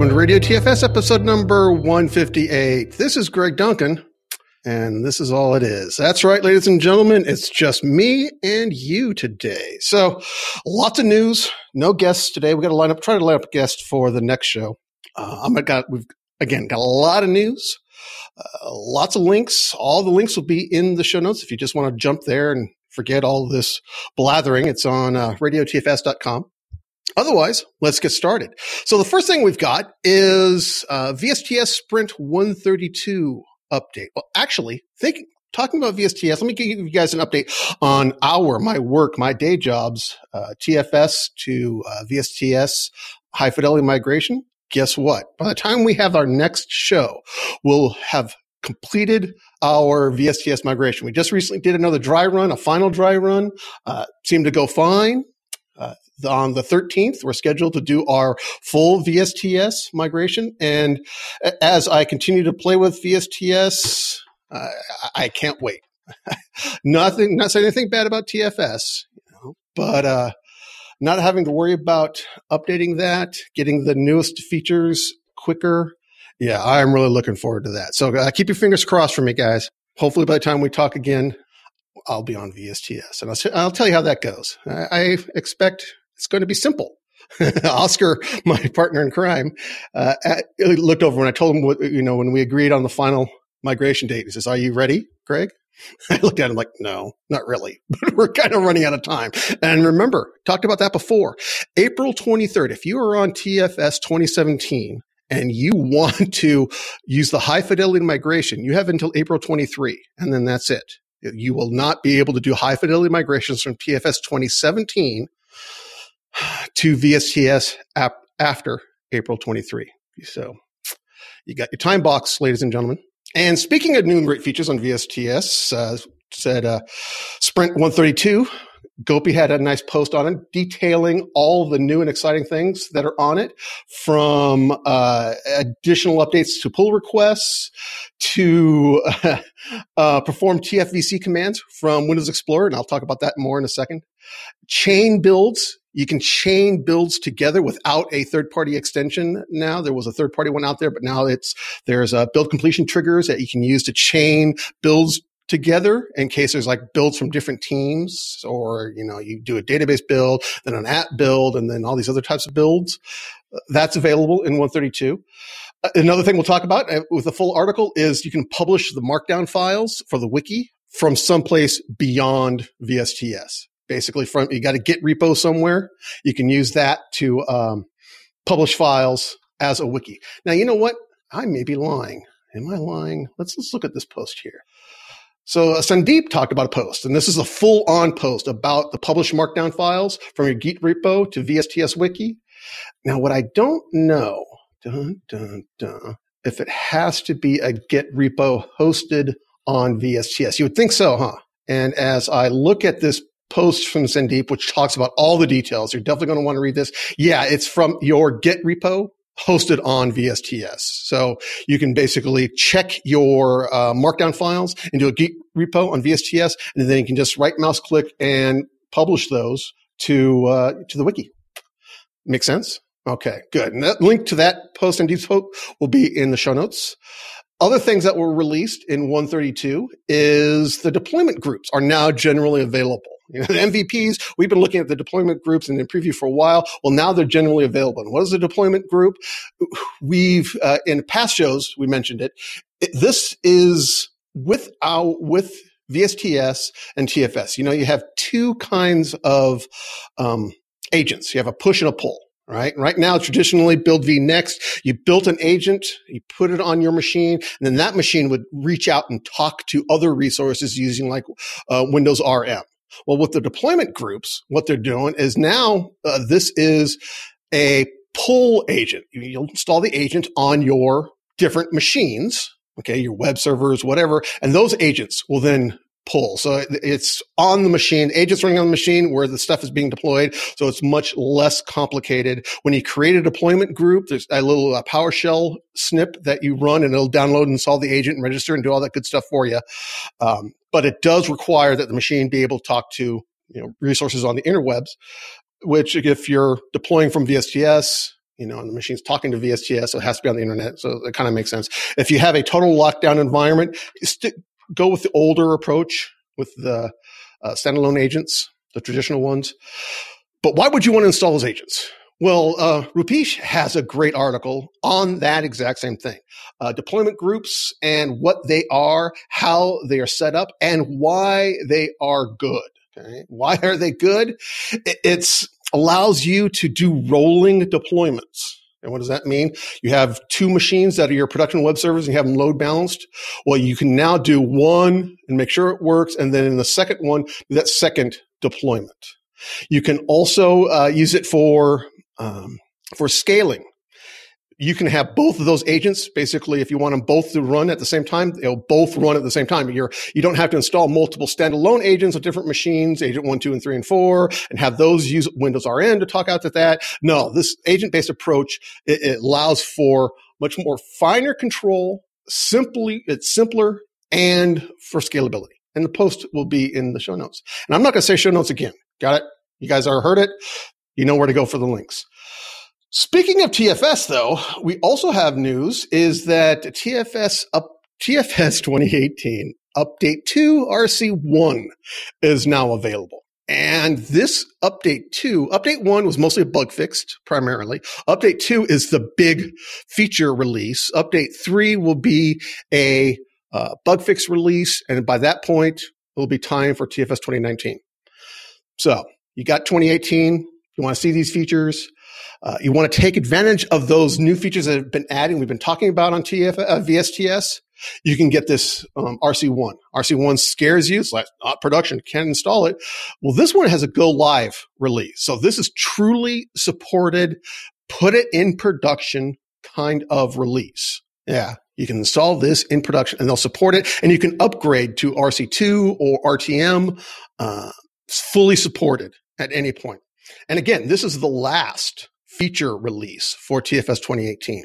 Welcome to Radio TFS episode number 158. This is Greg Duncan, and this is all it is. That's right, ladies and gentlemen. It's just me and you today. So, lots of news, no guests today. We got to line up, try to line up a guest for the next show. Uh, I'm got we've again got a lot of news, uh, lots of links. All the links will be in the show notes if you just want to jump there and forget all this blathering. It's on uh, radiotfs.com. Otherwise, let's get started. So the first thing we've got is uh, VSTS Sprint 132 update. Well, actually, thinking talking about VSTS, let me give you guys an update on our my work, my day jobs, uh, TFS to uh, VSTS high fidelity migration. Guess what? By the time we have our next show, we'll have completed our VSTS migration. We just recently did another dry run, a final dry run. Uh, seemed to go fine. On the 13th, we're scheduled to do our full VSTS migration. And as I continue to play with VSTS, uh, I can't wait. Nothing, not saying anything bad about TFS, but uh, not having to worry about updating that, getting the newest features quicker. Yeah, I'm really looking forward to that. So uh, keep your fingers crossed for me, guys. Hopefully, by the time we talk again, I'll be on VSTS, and I'll, I'll tell you how that goes. I, I expect it's going to be simple. Oscar, my partner in crime, uh, at, looked over when I told him what, you know, when we agreed on the final migration date. He says, Are you ready, Greg? I looked at him like, No, not really, but we're kind of running out of time. And remember, talked about that before. April 23rd, if you are on TFS 2017 and you want to use the high fidelity migration, you have until April 23, and then that's it. You will not be able to do high fidelity migrations from TFS 2017 to VSTS ap- after April 23. So you got your time box, ladies and gentlemen. And speaking of new and great features on VSTS, uh, said uh, Sprint 132, Gopi had a nice post on it detailing all the new and exciting things that are on it from uh, additional updates to pull requests to uh, perform TFVC commands from Windows Explorer. And I'll talk about that more in a second. Chain builds you can chain builds together without a third party extension now. There was a third party one out there, but now it's, there's a build completion triggers that you can use to chain builds together in case there's like builds from different teams or, you know, you do a database build, then an app build, and then all these other types of builds. That's available in 132. Uh, another thing we'll talk about uh, with the full article is you can publish the markdown files for the wiki from someplace beyond VSTS basically from you got a git repo somewhere. You can use that to um, publish files as a wiki. Now you know what? I may be lying. Am i lying? Let's let's look at this post here. So uh, sandeep talked about a post and this is a full on post about the published markdown files from your git repo to vsts wiki. Now what i don't know dun, dun, dun, if it has to be a git repo hosted on vsts you would think so huh? And as I look at this post from Sandeep, which talks about all the details. You're definitely going to want to read this. Yeah, it's from your Git repo hosted on VSTS. So you can basically check your uh, markdown files into a Git repo on VSTS, and then you can just right mouse click and publish those to uh, to the wiki. Make sense? Okay, good. And that link to that post and post will be in the show notes. Other things that were released in 132 is the deployment groups are now generally available. You know, the MVPs, we've been looking at the deployment groups and in preview for a while. Well, now they're generally available. And what is a deployment group? We've, uh, in past shows, we mentioned it. it. This is with our, with VSTS and TFS. You know, you have two kinds of, um, agents. You have a push and a pull right? Right now, traditionally, build v next. You built an agent, you put it on your machine, and then that machine would reach out and talk to other resources using like uh, Windows RM. Well, with the deployment groups, what they're doing is now uh, this is a pull agent. You'll install the agent on your different machines, okay, your web servers, whatever, and those agents will then pull. So it's on the machine, agents running on the machine where the stuff is being deployed. So it's much less complicated. When you create a deployment group, there's a little uh, PowerShell snip that you run and it'll download and install the agent and register and do all that good stuff for you. Um, but it does require that the machine be able to talk to you know resources on the interwebs which if you're deploying from vsts you know, and the machine's talking to VSTS, so it has to be on the internet. So it kind of makes sense. If you have a total lockdown environment, st- go with the older approach with the uh, standalone agents, the traditional ones. But why would you want to install those agents? Well, uh, Rupesh has a great article on that exact same thing. Uh, deployment groups and what they are, how they are set up, and why they are good. Okay. Why are they good? It's allows you to do rolling deployments. And what does that mean? You have two machines that are your production web servers and you have them load balanced. Well, you can now do one and make sure it works. And then in the second one, do that second deployment. You can also uh, use it for um, for scaling you can have both of those agents. Basically, if you want them both to run at the same time, they'll both run at the same time. You're, you don't have to install multiple standalone agents on different machines, agent one, two, and three, and four, and have those use Windows RM to talk out to that. No, this agent-based approach, it, it allows for much more finer control, simply, it's simpler and for scalability. And the post will be in the show notes. And I'm not going to say show notes again. Got it? You guys already heard it. You know where to go for the links. Speaking of TFS, though, we also have news is that TFS up TFS 2018 update 2 RC1 is now available. And this update 2, update 1 was mostly a bug fixed primarily. Update 2 is the big feature release. Update 3 will be a uh, bug fix release. And by that point, it will be time for TFS 2019. So you got 2018. You want to see these features? Uh, you want to take advantage of those new features that have been adding. We've been talking about on TF, uh, VSTS. You can get this um, RC1. RC1 scares you. It's like not production. Can't install it. Well, this one has a go live release. So this is truly supported, put it in production kind of release. Yeah. You can install this in production and they'll support it and you can upgrade to RC2 or RTM. Uh, fully supported at any point. And again, this is the last feature release for TFS 2018.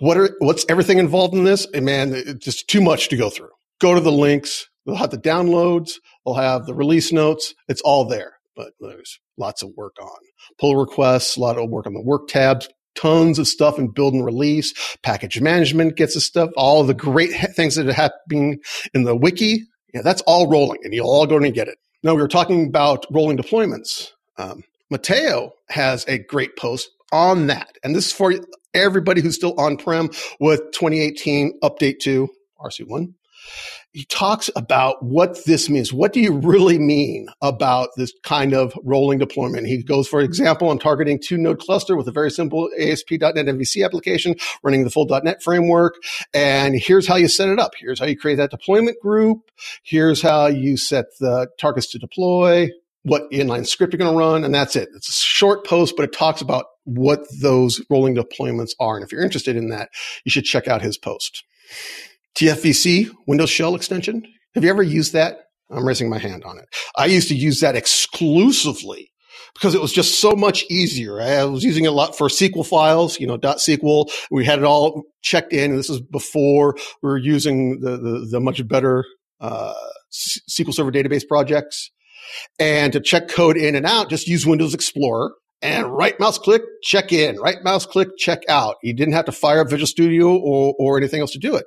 What are what's everything involved in this? And man, it's just too much to go through. Go to the links. They'll have the downloads. They'll have the release notes. It's all there. But there's lots of work on pull requests, a lot of work on the work tabs, tons of stuff in build and release. Package management gets the stuff. All the great things that are happening in the wiki. Yeah, that's all rolling, and you'll all go and get it. Now we were talking about rolling deployments. Um, Mateo has a great post on that. And this is for everybody who's still on prem with 2018 update to RC1. He talks about what this means. What do you really mean about this kind of rolling deployment? He goes, for example, I'm targeting two node cluster with a very simple ASP.NET MVC application running the full .NET framework. And here's how you set it up. Here's how you create that deployment group. Here's how you set the targets to deploy what inline script you're going to run, and that's it. It's a short post, but it talks about what those rolling deployments are. And if you're interested in that, you should check out his post. TFVC, Windows Shell extension. Have you ever used that? I'm raising my hand on it. I used to use that exclusively because it was just so much easier. I was using it a lot for SQL files, you know, .SQL. We had it all checked in. And this is before we were using the, the, the much better, uh, SQL Server database projects. And to check code in and out, just use Windows Explorer and right mouse click, check in, right mouse click, check out. You didn't have to fire up Visual Studio or, or anything else to do it.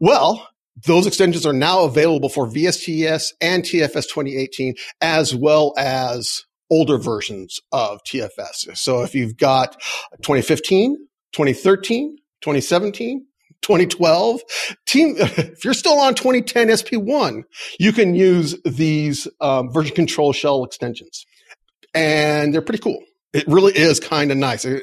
Well, those extensions are now available for VSTS and TFS 2018, as well as older versions of TFS. So if you've got 2015, 2013, 2017, 2012 team if you're still on 2010 sp1 you can use these um, version control shell extensions. And they're pretty cool. It really is kind of nice uh,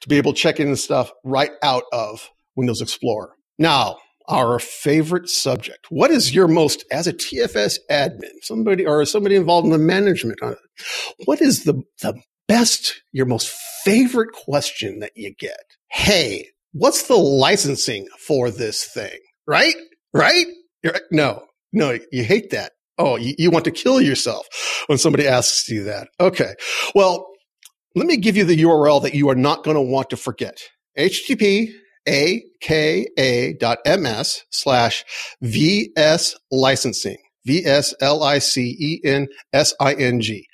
to be able to check in stuff right out of windows explorer. Now our favorite subject. What is your most as a tfs admin somebody or somebody involved in the management it what is the the best your most favorite question that you get? Hey what's the licensing for this thing? Right? Right? You're, no, no, you hate that. Oh, you, you want to kill yourself when somebody asks you that. Okay. Well, let me give you the URL that you are not going to want to forget. HTTP aka.ms slash VS licensing. V S L I C E N S I N G.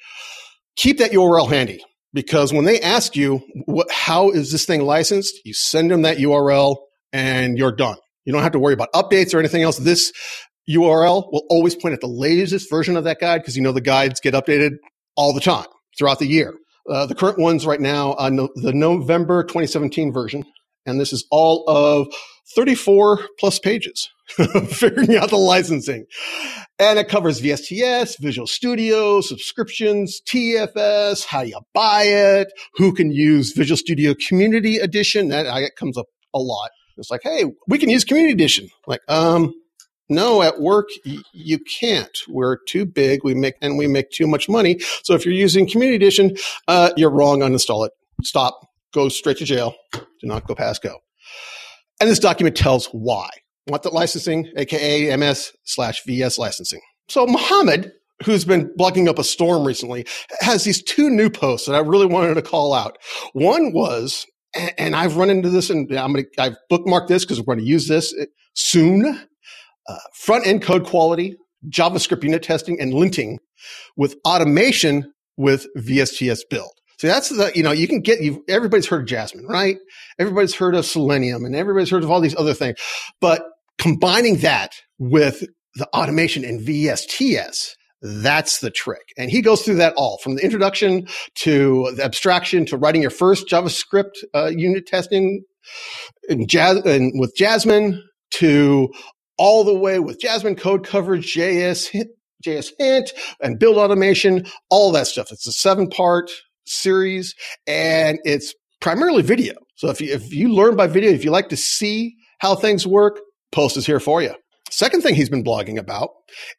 Keep that URL handy because when they ask you what, how is this thing licensed, you send them that URL and you're done. You don't have to worry about updates or anything else. This URL will always point at the latest version of that guide because you know the guides get updated all the time throughout the year. Uh, the current ones right now, uh, no, the November 2017 version, and this is all of 34 plus pages figuring out the licensing. And it covers VSTS, Visual Studio, subscriptions, TFS, how you buy it, who can use Visual Studio Community Edition. That, that comes up a lot. It's like, hey, we can use Community Edition. Like, um, no, at work y- you can't. We're too big. We make and we make too much money. So if you're using Community Edition, uh, you're wrong. Uninstall it. Stop. Go straight to jail. Do not go past go. And this document tells why. Want that licensing, aka MS slash VS licensing. So Mohammed, who's been blogging up a storm recently, has these two new posts that I really wanted to call out. One was, and I've run into this, and I'm gonna I've bookmarked this because we're going to use this soon. Uh, front end code quality, JavaScript unit testing, and linting with automation with VSTS build. So that's the, you know, you can get, you everybody's heard of Jasmine, right? Everybody's heard of Selenium and everybody's heard of all these other things. But combining that with the automation in VSTS, that's the trick. And he goes through that all from the introduction to the abstraction to writing your first JavaScript uh, unit testing in and with Jasmine to all the way with Jasmine code coverage, JS, JS hint and build automation, all that stuff. It's a seven part series and it's primarily video. So if you, if you learn by video, if you like to see how things work, post is here for you. Second thing he's been blogging about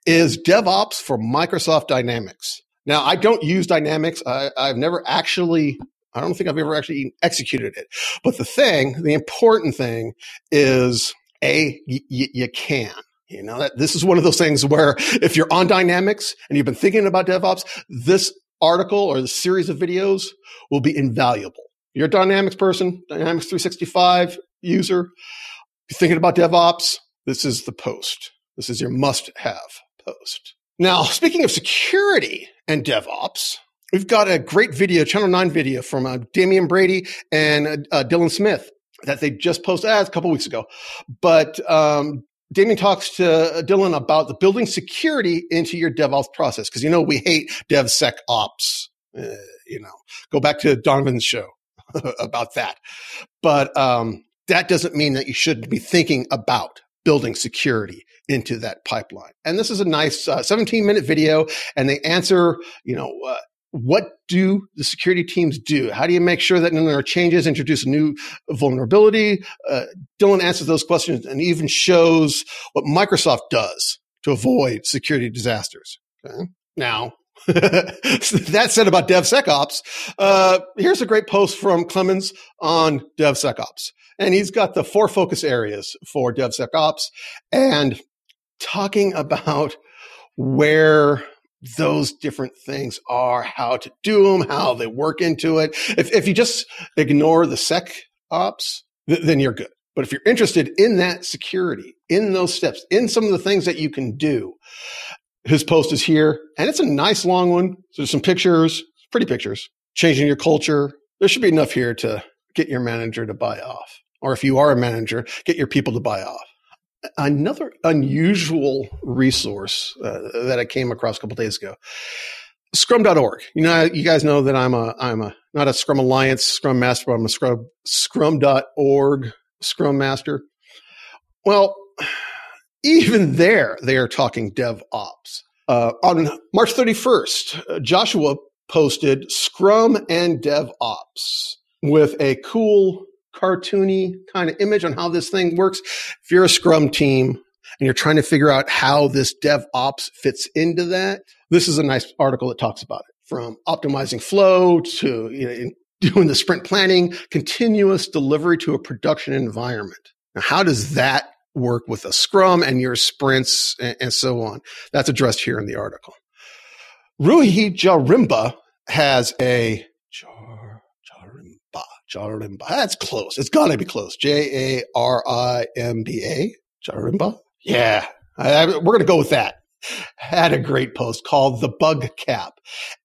is DevOps for Microsoft Dynamics. Now, I don't use Dynamics. I, have never actually, I don't think I've ever actually executed it. But the thing, the important thing is A, y- y- you can. You know, that this is one of those things where if you're on Dynamics and you've been thinking about DevOps, this article or the series of videos will be invaluable. You're a Dynamics person, Dynamics 365 user, you're thinking about DevOps, this is the post. This is your must have post. Now, speaking of security and DevOps, we've got a great video, Channel 9 video from uh, Damian Brady and uh, Dylan Smith that they just posted uh, a couple weeks ago. But um, Damian talks to Dylan about the building security into your DevOps process because you know we hate DevSecOps. Uh, you know, go back to Donovan's show about that. But um, that doesn't mean that you shouldn't be thinking about building security into that pipeline. And this is a nice uh, 17 minute video, and they answer, you know, uh, what do the security teams do? How do you make sure that when there are changes, introduce a new vulnerability? Uh, Dylan answers those questions and even shows what Microsoft does to avoid security disasters. Okay? Now, that said about DevSecOps, uh, here's a great post from Clemens on DevSecOps. And he's got the four focus areas for DevSecOps and talking about where those different things are, how to do them, how they work into it. If, if you just ignore the sec ops, th- then you're good. But if you're interested in that security, in those steps, in some of the things that you can do, his post is here and it's a nice long one. So there's some pictures, pretty pictures, changing your culture. There should be enough here to get your manager to buy off. Or if you are a manager, get your people to buy off. Another unusual resource uh, that I came across a couple days ago, Scrum.org. You know, you guys know that I'm a I'm a not a Scrum Alliance Scrum Master, but I'm a Scrum Scrum.org Scrum Master. Well, even there, they are talking DevOps. Uh, on March 31st, uh, Joshua posted Scrum and DevOps with a cool cartoony kind of image on how this thing works. If you're a Scrum team and you're trying to figure out how this DevOps fits into that, this is a nice article that talks about it from optimizing flow to you know, doing the sprint planning, continuous delivery to a production environment. Now, how does that work with a Scrum and your sprints and, and so on? That's addressed here in the article. Rui Jarimba has a Jarimba. Jarimba. That's close. It's got to be close. J A R I M B A. Jarimba. Yeah, I, I, we're going to go with that. had a great post called The Bug Cap.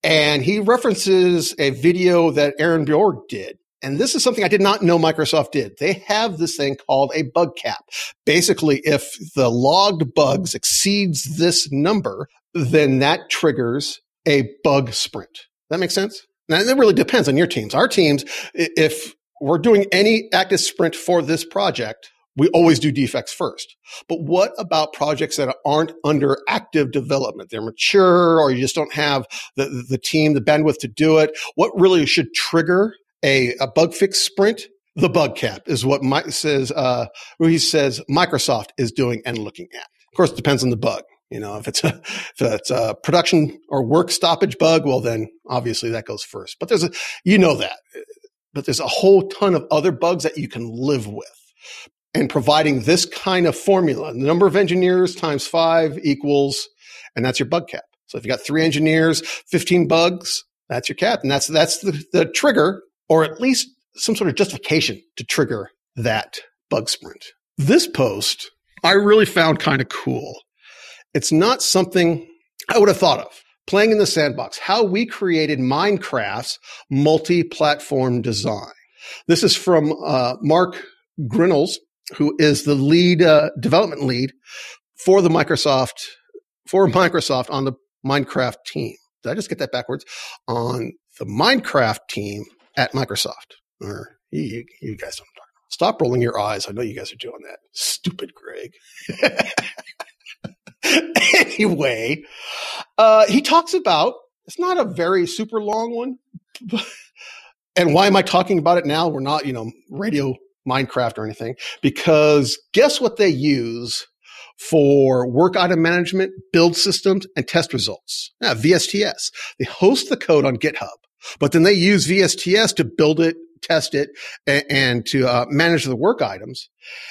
And he references a video that Aaron Bjork did. And this is something I did not know Microsoft did. They have this thing called a bug cap. Basically, if the logged bugs exceeds this number, then that triggers a bug sprint. That makes sense? Now, it really depends on your teams. Our teams, if we're doing any active sprint for this project, we always do defects first. But what about projects that aren't under active development? They're mature or you just don't have the, the team, the bandwidth to do it. What really should trigger a, a bug fix sprint? The bug cap is what Mike says, uh, says Microsoft is doing and looking at. Of course, it depends on the bug. You know, if it's a, if it's a production or work stoppage bug, well, then obviously that goes first. But there's a, you know that, but there's a whole ton of other bugs that you can live with. And providing this kind of formula, the number of engineers times five equals, and that's your bug cap. So if you got three engineers, 15 bugs, that's your cap. And that's, that's the, the trigger or at least some sort of justification to trigger that bug sprint. This post I really found kind of cool. It's not something I would have thought of. Playing in the sandbox, how we created Minecraft's multi-platform design. This is from uh, Mark Grinnells, who is the lead uh, development lead for the Microsoft for Microsoft on the Minecraft team. Did I just get that backwards? On the Minecraft team at Microsoft. Or you, you guys don't talk. Stop rolling your eyes. I know you guys are doing that. Stupid Greg. anyway, uh, he talks about it's not a very super long one. and why am I talking about it now? We're not, you know, radio Minecraft or anything, because guess what they use for work item management, build systems, and test results? Yeah, VSTS. They host the code on GitHub, but then they use VSTS to build it, test it, and, and to uh, manage the work items.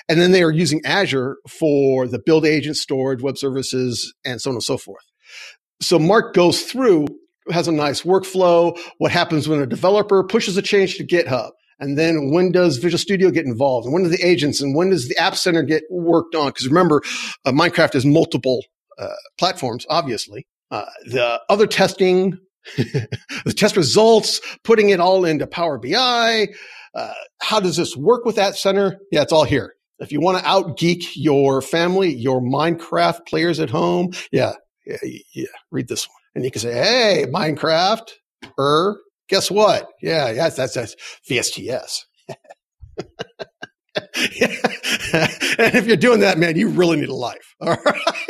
And then they are using Azure for the build agent storage, web services, and so on and so forth. So Mark goes through, has a nice workflow, what happens when a developer pushes a change to GitHub. And then when does Visual Studio get involved? And when do the agents and when does the App Center get worked on? Because remember, uh, Minecraft has multiple uh, platforms, obviously. Uh, the other testing the test results, putting it all into Power BI. Uh, how does this work with that center? Yeah, it's all here. If you want to out geek your family, your Minecraft players at home, yeah, yeah, yeah, read this one. And you can say, hey, Minecraft, er, guess what? Yeah, yes, that's, that's VSTS. and if you're doing that, man, you really need a life. All right.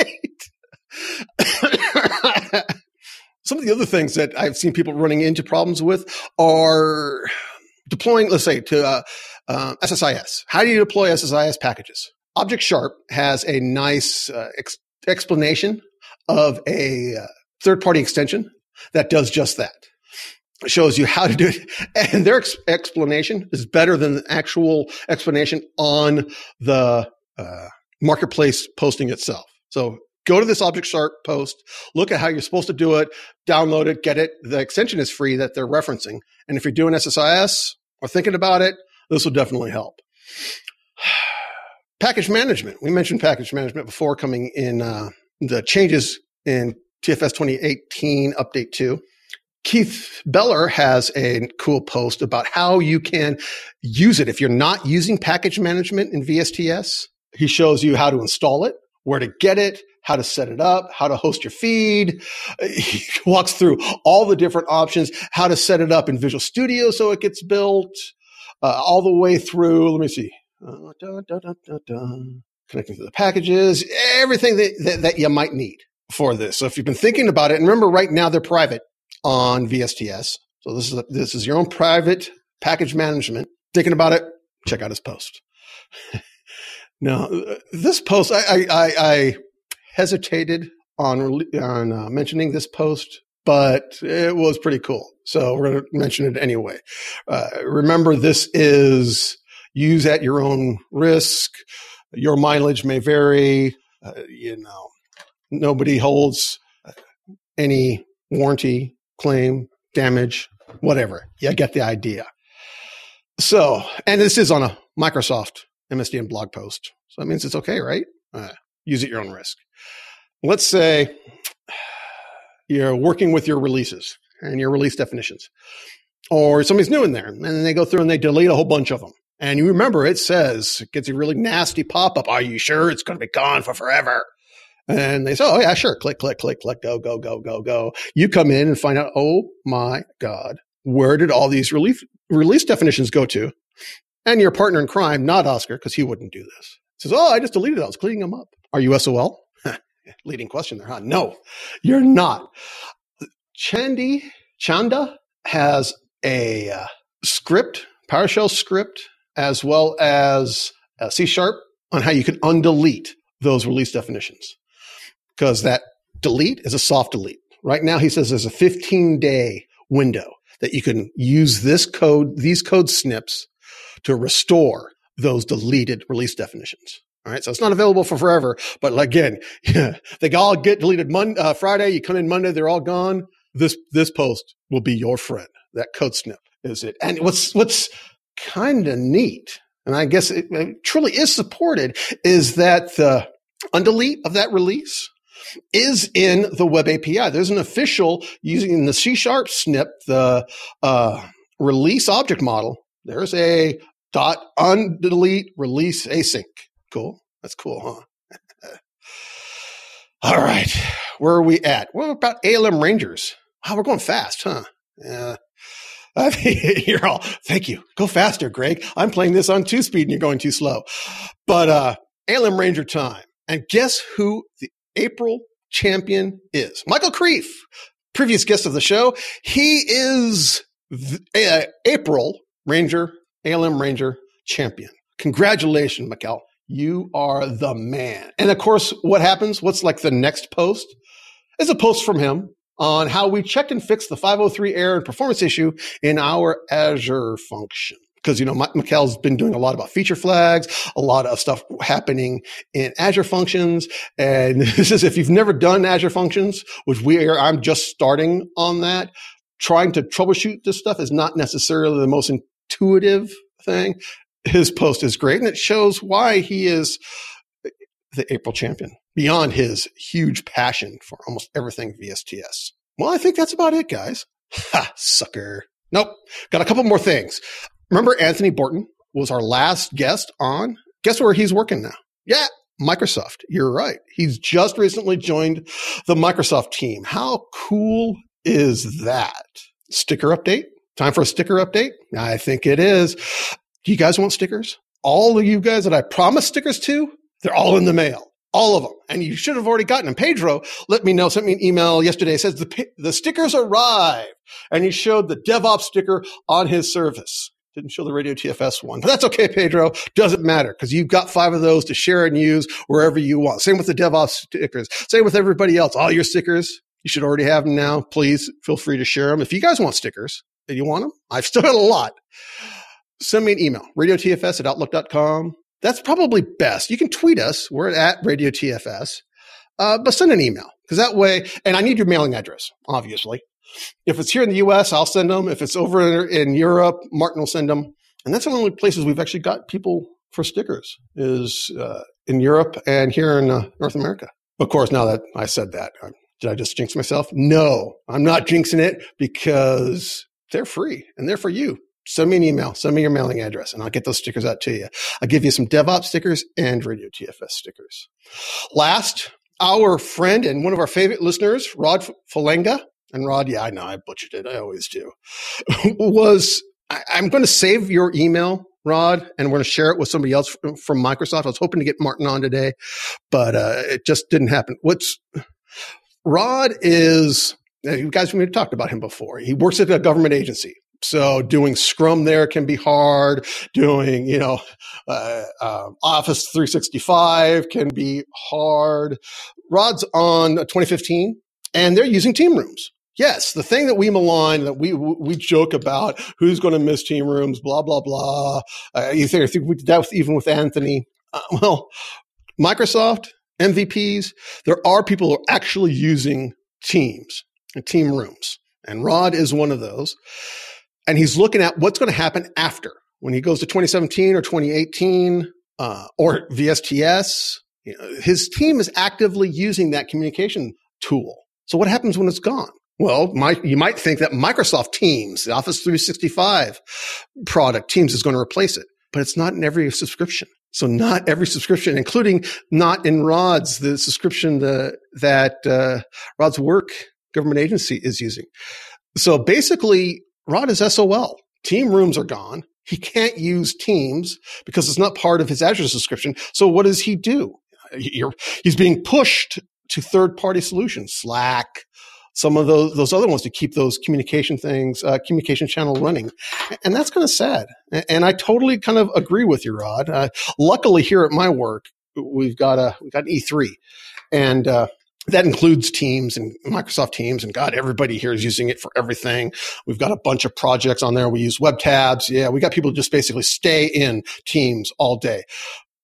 Some of the other things that I've seen people running into problems with are deploying, let's say, to uh, uh, SSIS. How do you deploy SSIS packages? Object Sharp has a nice uh, ex- explanation of a uh, third party extension that does just that. It shows you how to do it. And their ex- explanation is better than the actual explanation on the uh, marketplace posting itself. So go to this object sharp post, look at how you're supposed to do it, download it, get it. The extension is free that they're referencing. And if you're doing SSIS or thinking about it, this will definitely help. package management. We mentioned package management before coming in uh, the changes in TFS 2018 update 2. Keith Beller has a cool post about how you can use it if you're not using package management in VSTS. He shows you how to install it, where to get it, how to set it up, how to host your feed. He walks through all the different options, how to set it up in Visual Studio so it gets built, uh, all the way through. Let me see. Uh, da, da, da, Connecting to the packages, everything that, that, that you might need for this. So if you've been thinking about it, and remember right now they're private on VSTS. So this is, this is your own private package management. Thinking about it, check out his post. now, this post, I, I, I, I hesitated on on uh, mentioning this post, but it was pretty cool. So we're going to mention it anyway. Uh, remember, this is use at your own risk. Your mileage may vary. Uh, you know, nobody holds uh, any warranty claim, damage, whatever. You get the idea. So, and this is on a Microsoft MSDN blog post. So that means it's okay, right? Uh, use at your own risk. let's say you're working with your releases and your release definitions, or somebody's new in there, and then they go through and they delete a whole bunch of them. And you remember it says, it gets a really nasty pop up. Are you sure it's going to be gone for forever? And they say, oh, yeah, sure. Click, click, click, click, go, go, go, go, go. You come in and find out, oh my God, where did all these relief, release definitions go to? And your partner in crime, not Oscar, because he wouldn't do this, says, oh, I just deleted it. I was cleaning them up. Are you SOL? Leading question there, huh? No, you're not. Chandi, Chanda has a uh, script, PowerShell script, as well as uh, C sharp on how you can undelete those release definitions because that delete is a soft delete. Right now, he says there's a 15 day window that you can use this code, these code snips to restore those deleted release definitions. All right. So it's not available for forever, but again, yeah, they all get deleted Monday, uh, Friday. You come in Monday, they're all gone. This, this post will be your friend. That code snip is it. And what's, what's kind of neat, and I guess it, it truly is supported, is that the undelete of that release is in the web API. There's an official using the C sharp snip, the uh, release object model. There's a dot undelete release async. Cool. That's cool, huh? all right. Where are we at? What about ALM Rangers? Wow, we're going fast, huh? Yeah. You're all, thank you. Go faster, Greg. I'm playing this on two speed and you're going too slow. But, uh, ALM Ranger time. And guess who the April champion is? Mikael Krief, previous guest of the show. He is uh, April Ranger, ALM Ranger champion. Congratulations, Mikael. You are the man. And of course, what happens? What's like the next post? Is a post from him on how we checked and fixed the 503 error and performance issue in our Azure function. Because, you know, Mikael's been doing a lot about feature flags, a lot of stuff happening in Azure functions. And this is, if you've never done Azure functions, which we are, I'm just starting on that, trying to troubleshoot this stuff is not necessarily the most intuitive thing his post is great and it shows why he is the April champion beyond his huge passion for almost everything VSTS. Well, I think that's about it, guys. Ha, sucker. Nope. Got a couple more things. Remember Anthony Borton was our last guest on? Guess where he's working now? Yeah, Microsoft. You're right. He's just recently joined the Microsoft team. How cool is that? Sticker update? Time for a sticker update? I think it is. Do you guys want stickers? All of you guys that I promised stickers to, they're all in the mail. All of them. And you should have already gotten them. Pedro let me know, sent me an email yesterday. It says the, the stickers arrived. And he showed the DevOps sticker on his service. Didn't show the Radio TFS one, but that's okay, Pedro. Doesn't matter because you've got five of those to share and use wherever you want. Same with the DevOps stickers. Same with everybody else. All your stickers, you should already have them now. Please feel free to share them. If you guys want stickers and you want them, I've still got a lot send me an email, radiotfs at outlook.com. That's probably best. You can tweet us. We're at radiotfs, uh, but send an email because that way, and I need your mailing address, obviously. If it's here in the US, I'll send them. If it's over in Europe, Martin will send them. And that's the only places we've actually got people for stickers is uh, in Europe and here in uh, North America. Of course, now that I said that, uh, did I just jinx myself? No, I'm not jinxing it because they're free and they're for you send me an email, send me your mailing address, and I'll get those stickers out to you. I'll give you some DevOps stickers and Radio TFS stickers. Last, our friend and one of our favorite listeners, Rod Falenga, and Rod, yeah, I know I butchered it. I always do. was I, am going to save your email, Rod, and we're going to share it with somebody else from Microsoft. I was hoping to get Martin on today, but uh, it just didn't happen. What's Rod is you guys we talked about him before. He works at a government agency. So doing Scrum there can be hard. Doing, you know, uh, uh, Office 365 can be hard. Rod's on 2015 and they're using team rooms. Yes, the thing that we malign, that we we joke about, who's going to miss team rooms, blah blah blah. Uh, you think, think we did that with, even with Anthony. Uh, well, Microsoft MVPs, there are people who are actually using Teams team rooms, and Rod is one of those and he's looking at what's going to happen after when he goes to 2017 or 2018 uh, or VSTS. You know, his team is actively using that communication tool. So what happens when it's gone? Well, my, you might think that Microsoft Teams, the Office 365 product Teams is going to replace it, but it's not in every subscription. So not every subscription, including not in Rod's, the subscription the, that uh, Rod's work government agency is using. So basically, Rod is SOL. Team rooms are gone. He can't use Teams because it's not part of his Azure subscription. So what does he do? He's being pushed to third party solutions, Slack, some of those those other ones to keep those communication things, uh, communication channel running, and that's kind of sad. And I totally kind of agree with you, Rod. Uh, luckily, here at my work, we've got a we've got an E3, and uh, that includes Teams and Microsoft Teams, and God, everybody here is using it for everything. We've got a bunch of projects on there. We use web tabs. Yeah, we got people just basically stay in Teams all day.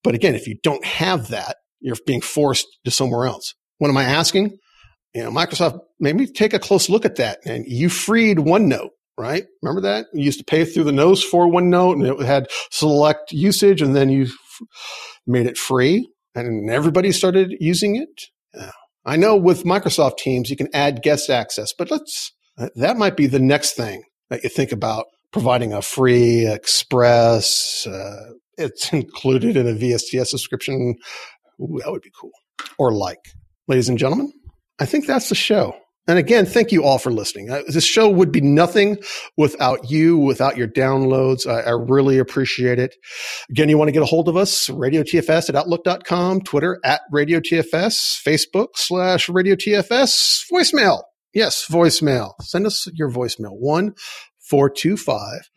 But again, if you don't have that, you're being forced to somewhere else. What am I asking? You know, Microsoft, maybe take a close look at that. And you freed OneNote, right? Remember that? You used to pay through the nose for OneNote and it had select usage and then you made it free and everybody started using it. Yeah. I know with Microsoft Teams, you can add guest access, but let's, that might be the next thing that you think about providing a free express. Uh, it's included in a VSTS subscription. Ooh, that would be cool. Or like. Ladies and gentlemen, I think that's the show. And again, thank you all for listening. Uh, this show would be nothing without you, without your downloads. I, I really appreciate it. Again, you want to get a hold of us, radiotfs at outlook.com, Twitter at radiotfs, Facebook slash radiotfs, voicemail. Yes, voicemail. Send us your voicemail. One four two five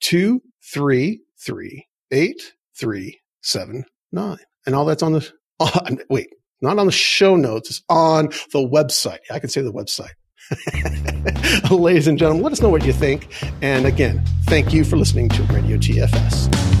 two three three eight three seven nine. And all that's on the, uh, wait, not on the show notes. It's on the website. I can say the website. Ladies and gentlemen, let us know what you think. And again, thank you for listening to Radio TFS.